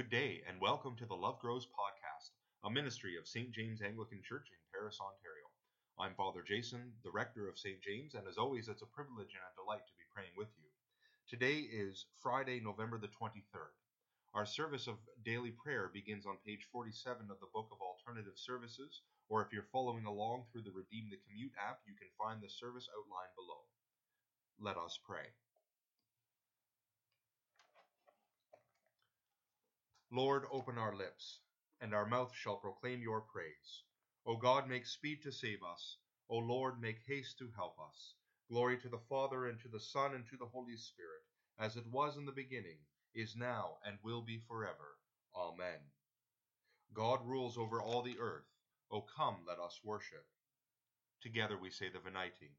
Good day, and welcome to the Love Grows podcast, a ministry of St. James Anglican Church in Paris, Ontario. I'm Father Jason, the rector of St. James, and as always, it's a privilege and a delight to be praying with you. Today is Friday, November the 23rd. Our service of daily prayer begins on page 47 of the Book of Alternative Services, or if you're following along through the Redeem the Commute app, you can find the service outline below. Let us pray. Lord, open our lips, and our mouth shall proclaim your praise. O God, make speed to save us. O Lord, make haste to help us. Glory to the Father, and to the Son, and to the Holy Spirit, as it was in the beginning, is now, and will be forever. Amen. God rules over all the earth. O come, let us worship. Together we say the Venite.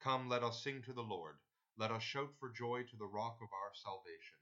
Come, let us sing to the Lord. Let us shout for joy to the rock of our salvation.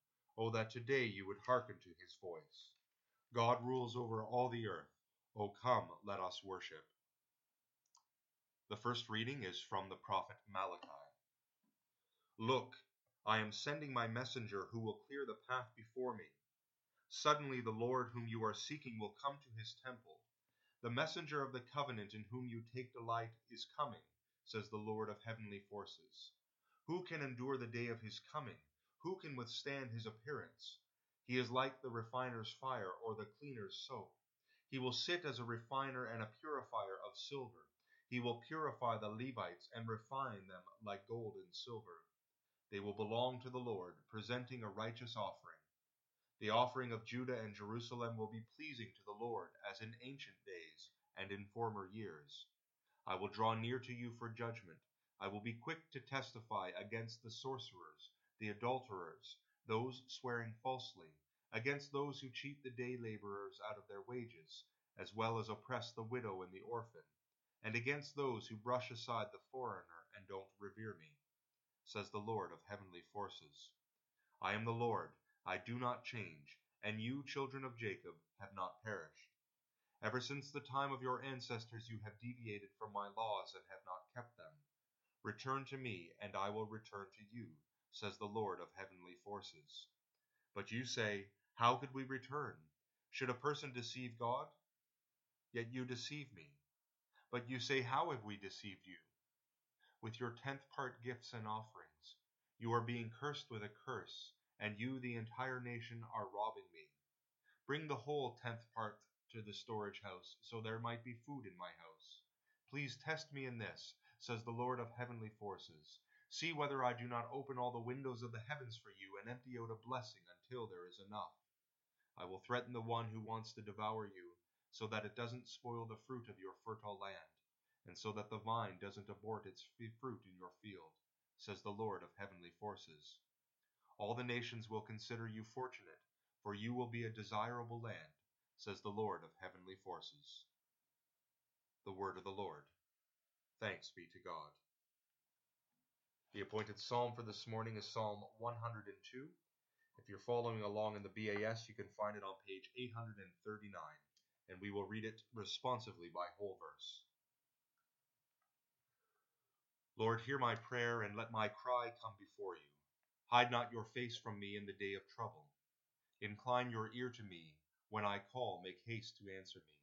Oh, that today you would hearken to his voice. God rules over all the earth. Oh, come, let us worship. The first reading is from the prophet Malachi. Look, I am sending my messenger who will clear the path before me. Suddenly the Lord whom you are seeking will come to his temple. The messenger of the covenant in whom you take delight is coming, says the Lord of heavenly forces. Who can endure the day of his coming? Who can withstand his appearance? He is like the refiner's fire or the cleaner's soap. He will sit as a refiner and a purifier of silver. He will purify the Levites and refine them like gold and silver. They will belong to the Lord, presenting a righteous offering. The offering of Judah and Jerusalem will be pleasing to the Lord, as in ancient days and in former years. I will draw near to you for judgment. I will be quick to testify against the sorcerers the adulterers, those swearing falsely, against those who cheat the day laborers out of their wages, as well as oppress the widow and the orphan, and against those who brush aside the foreigner and don't revere me, says the Lord of heavenly forces. I am the Lord, I do not change, and you, children of Jacob, have not perished. Ever since the time of your ancestors you have deviated from my laws and have not kept them. Return to me, and I will return to you says the Lord of heavenly forces. But you say, How could we return? Should a person deceive God? Yet you deceive me. But you say, How have we deceived you? With your tenth part gifts and offerings. You are being cursed with a curse, and you, the entire nation, are robbing me. Bring the whole tenth part to the storage house, so there might be food in my house. Please test me in this, says the Lord of heavenly forces See whether I do not open all the windows of the heavens for you and empty out a blessing until there is enough. I will threaten the one who wants to devour you, so that it doesn't spoil the fruit of your fertile land, and so that the vine doesn't abort its fruit in your field, says the Lord of heavenly forces. All the nations will consider you fortunate, for you will be a desirable land, says the Lord of heavenly forces. The word of the Lord. Thanks be to God. The appointed psalm for this morning is Psalm 102. If you're following along in the BAS, you can find it on page 839, and we will read it responsively by whole verse. Lord, hear my prayer and let my cry come before you. Hide not your face from me in the day of trouble. Incline your ear to me. When I call, make haste to answer me.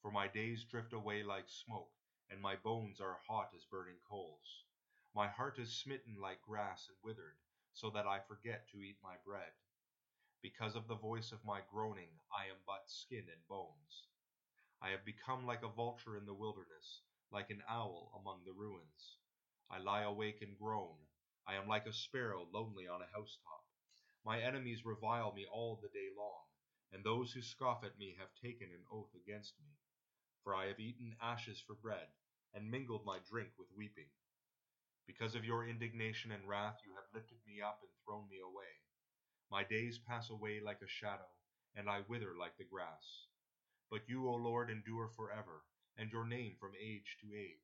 For my days drift away like smoke, and my bones are hot as burning coals. My heart is smitten like grass and withered, so that I forget to eat my bread. Because of the voice of my groaning, I am but skin and bones. I have become like a vulture in the wilderness, like an owl among the ruins. I lie awake and groan. I am like a sparrow lonely on a housetop. My enemies revile me all the day long, and those who scoff at me have taken an oath against me. For I have eaten ashes for bread, and mingled my drink with weeping. Because of your indignation and wrath you have lifted me up and thrown me away. My days pass away like a shadow, and I wither like the grass. But you, O Lord, endure forever, and your name from age to age.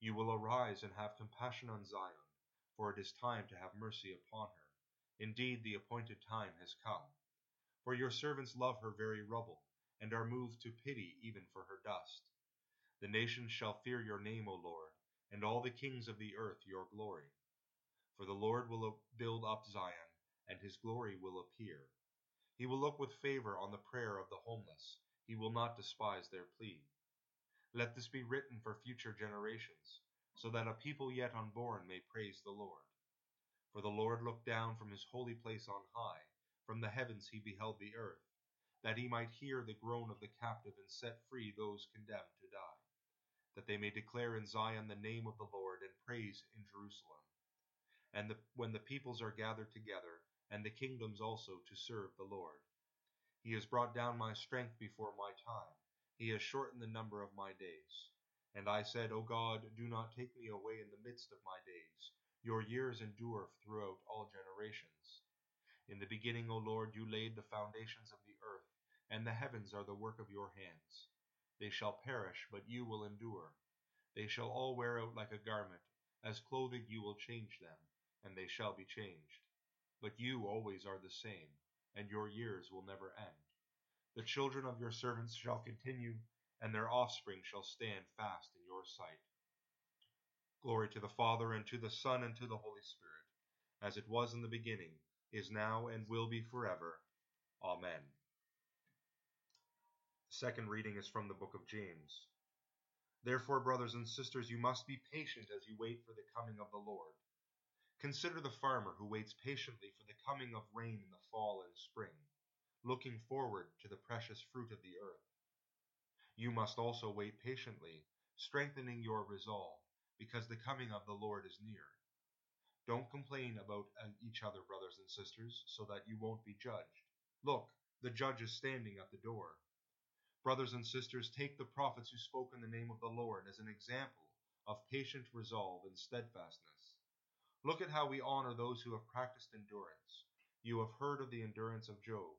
You will arise and have compassion on Zion, for it is time to have mercy upon her. Indeed, the appointed time has come. For your servants love her very rubble, and are moved to pity even for her dust. The nations shall fear your name, O Lord, and all the kings of the earth your glory. For the Lord will build up Zion, and his glory will appear. He will look with favor on the prayer of the homeless, he will not despise their plea. Let this be written for future generations, so that a people yet unborn may praise the Lord. For the Lord looked down from his holy place on high, from the heavens he beheld the earth, that he might hear the groan of the captive and set free those condemned to die, that they may declare in Zion the name of the Lord and praise in Jerusalem. And the, when the peoples are gathered together, and the kingdoms also to serve the Lord. He has brought down my strength before my time, he has shortened the number of my days. And I said, O God, do not take me away in the midst of my days. Your years endure throughout all generations. In the beginning, O Lord, you laid the foundations of the earth, and the heavens are the work of your hands. They shall perish, but you will endure. They shall all wear out like a garment. As clothing you will change them, and they shall be changed. But you always are the same, and your years will never end. The children of your servants shall continue, and their offspring shall stand fast in your sight. Glory to the Father, and to the Son, and to the Holy Spirit, as it was in the beginning, is now, and will be forever. Amen. Second reading is from the book of James. Therefore, brothers and sisters, you must be patient as you wait for the coming of the Lord. Consider the farmer who waits patiently for the coming of rain in the fall and spring, looking forward to the precious fruit of the earth. You must also wait patiently, strengthening your resolve, because the coming of the Lord is near. Don't complain about uh, each other, brothers and sisters, so that you won't be judged. Look, the judge is standing at the door. Brothers and sisters, take the prophets who spoke in the name of the Lord as an example of patient resolve and steadfastness. Look at how we honor those who have practiced endurance. You have heard of the endurance of Job,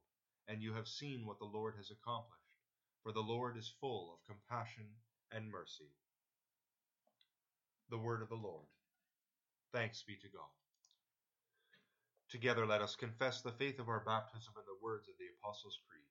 and you have seen what the Lord has accomplished, for the Lord is full of compassion and mercy. The word of the Lord. Thanks be to God. Together let us confess the faith of our baptism in the words of the Apostles' Creed.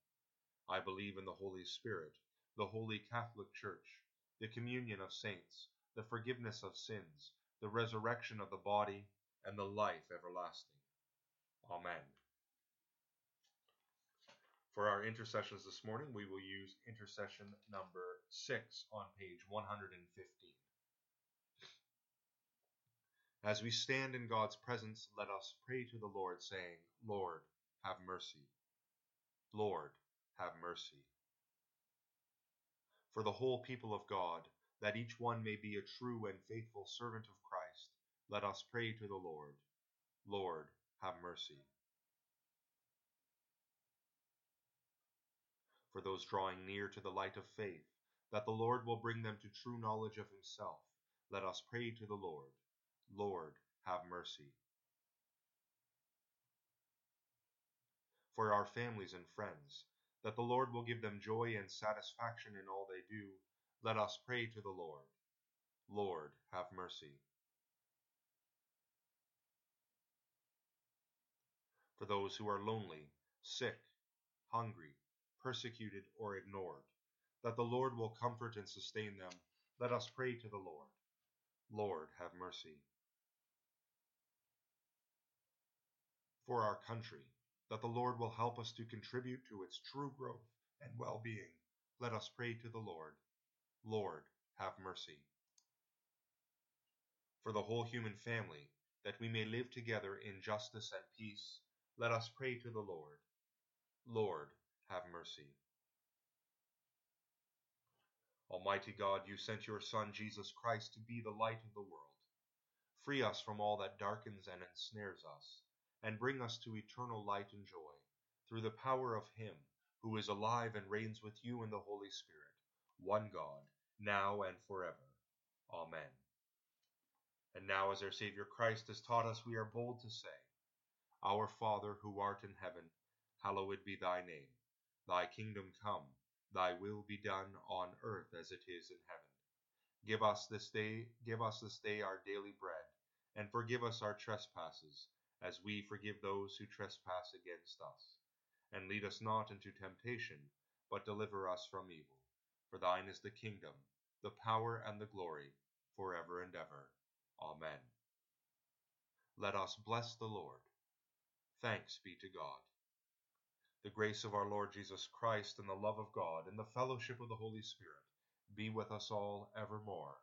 I believe in the Holy Spirit, the holy Catholic Church, the communion of saints, the forgiveness of sins, the resurrection of the body, and the life everlasting. Amen. For our intercessions this morning, we will use intercession number 6 on page 115. As we stand in God's presence, let us pray to the Lord, saying, Lord, have mercy. Lord, mercy. For the whole people of God, that each one may be a true and faithful servant of Christ, let us pray to the Lord. Lord, have mercy. For those drawing near to the light of faith, that the Lord will bring them to true knowledge of himself, let us pray to the Lord. Lord, have mercy. For our families and friends, that the Lord will give them joy and satisfaction in all they do, let us pray to the Lord. Lord, have mercy. for those who are lonely, sick, hungry, persecuted, or ignored, that the Lord will comfort and sustain them. Let us pray to the Lord. Lord, have mercy. For our country, that the Lord will help us to contribute to its true growth and well being. Let us pray to the Lord. Lord, have mercy. For the whole human family, that we may live together in justice and peace, let us pray to the Lord. Lord, have mercy. Almighty God, you sent your Son, Jesus Christ, to be the light of the world. Free us from all that darkens and ensnares us, and bring us to eternal light and joy, through the power of Him who is alive and reigns with you in the Holy Spirit, one God, now and forever. Amen. And now, as our Saviour Christ has taught us, we are bold to say, Our Father, who art in heaven, hallowed be thy name. Thy kingdom come, thy will be done on earth as it is in heaven. Give us this day, give us this day our daily bread, and forgive us our trespasses, as we forgive those who trespass against us. And lead us not into temptation, but deliver us from evil. For thine is the kingdom, the power, and the glory, forever and ever. Amen. Let us bless the Lord. Thanks be to God. The grace of our Lord Jesus Christ and the love of God and the fellowship of the Holy Spirit be with us all evermore.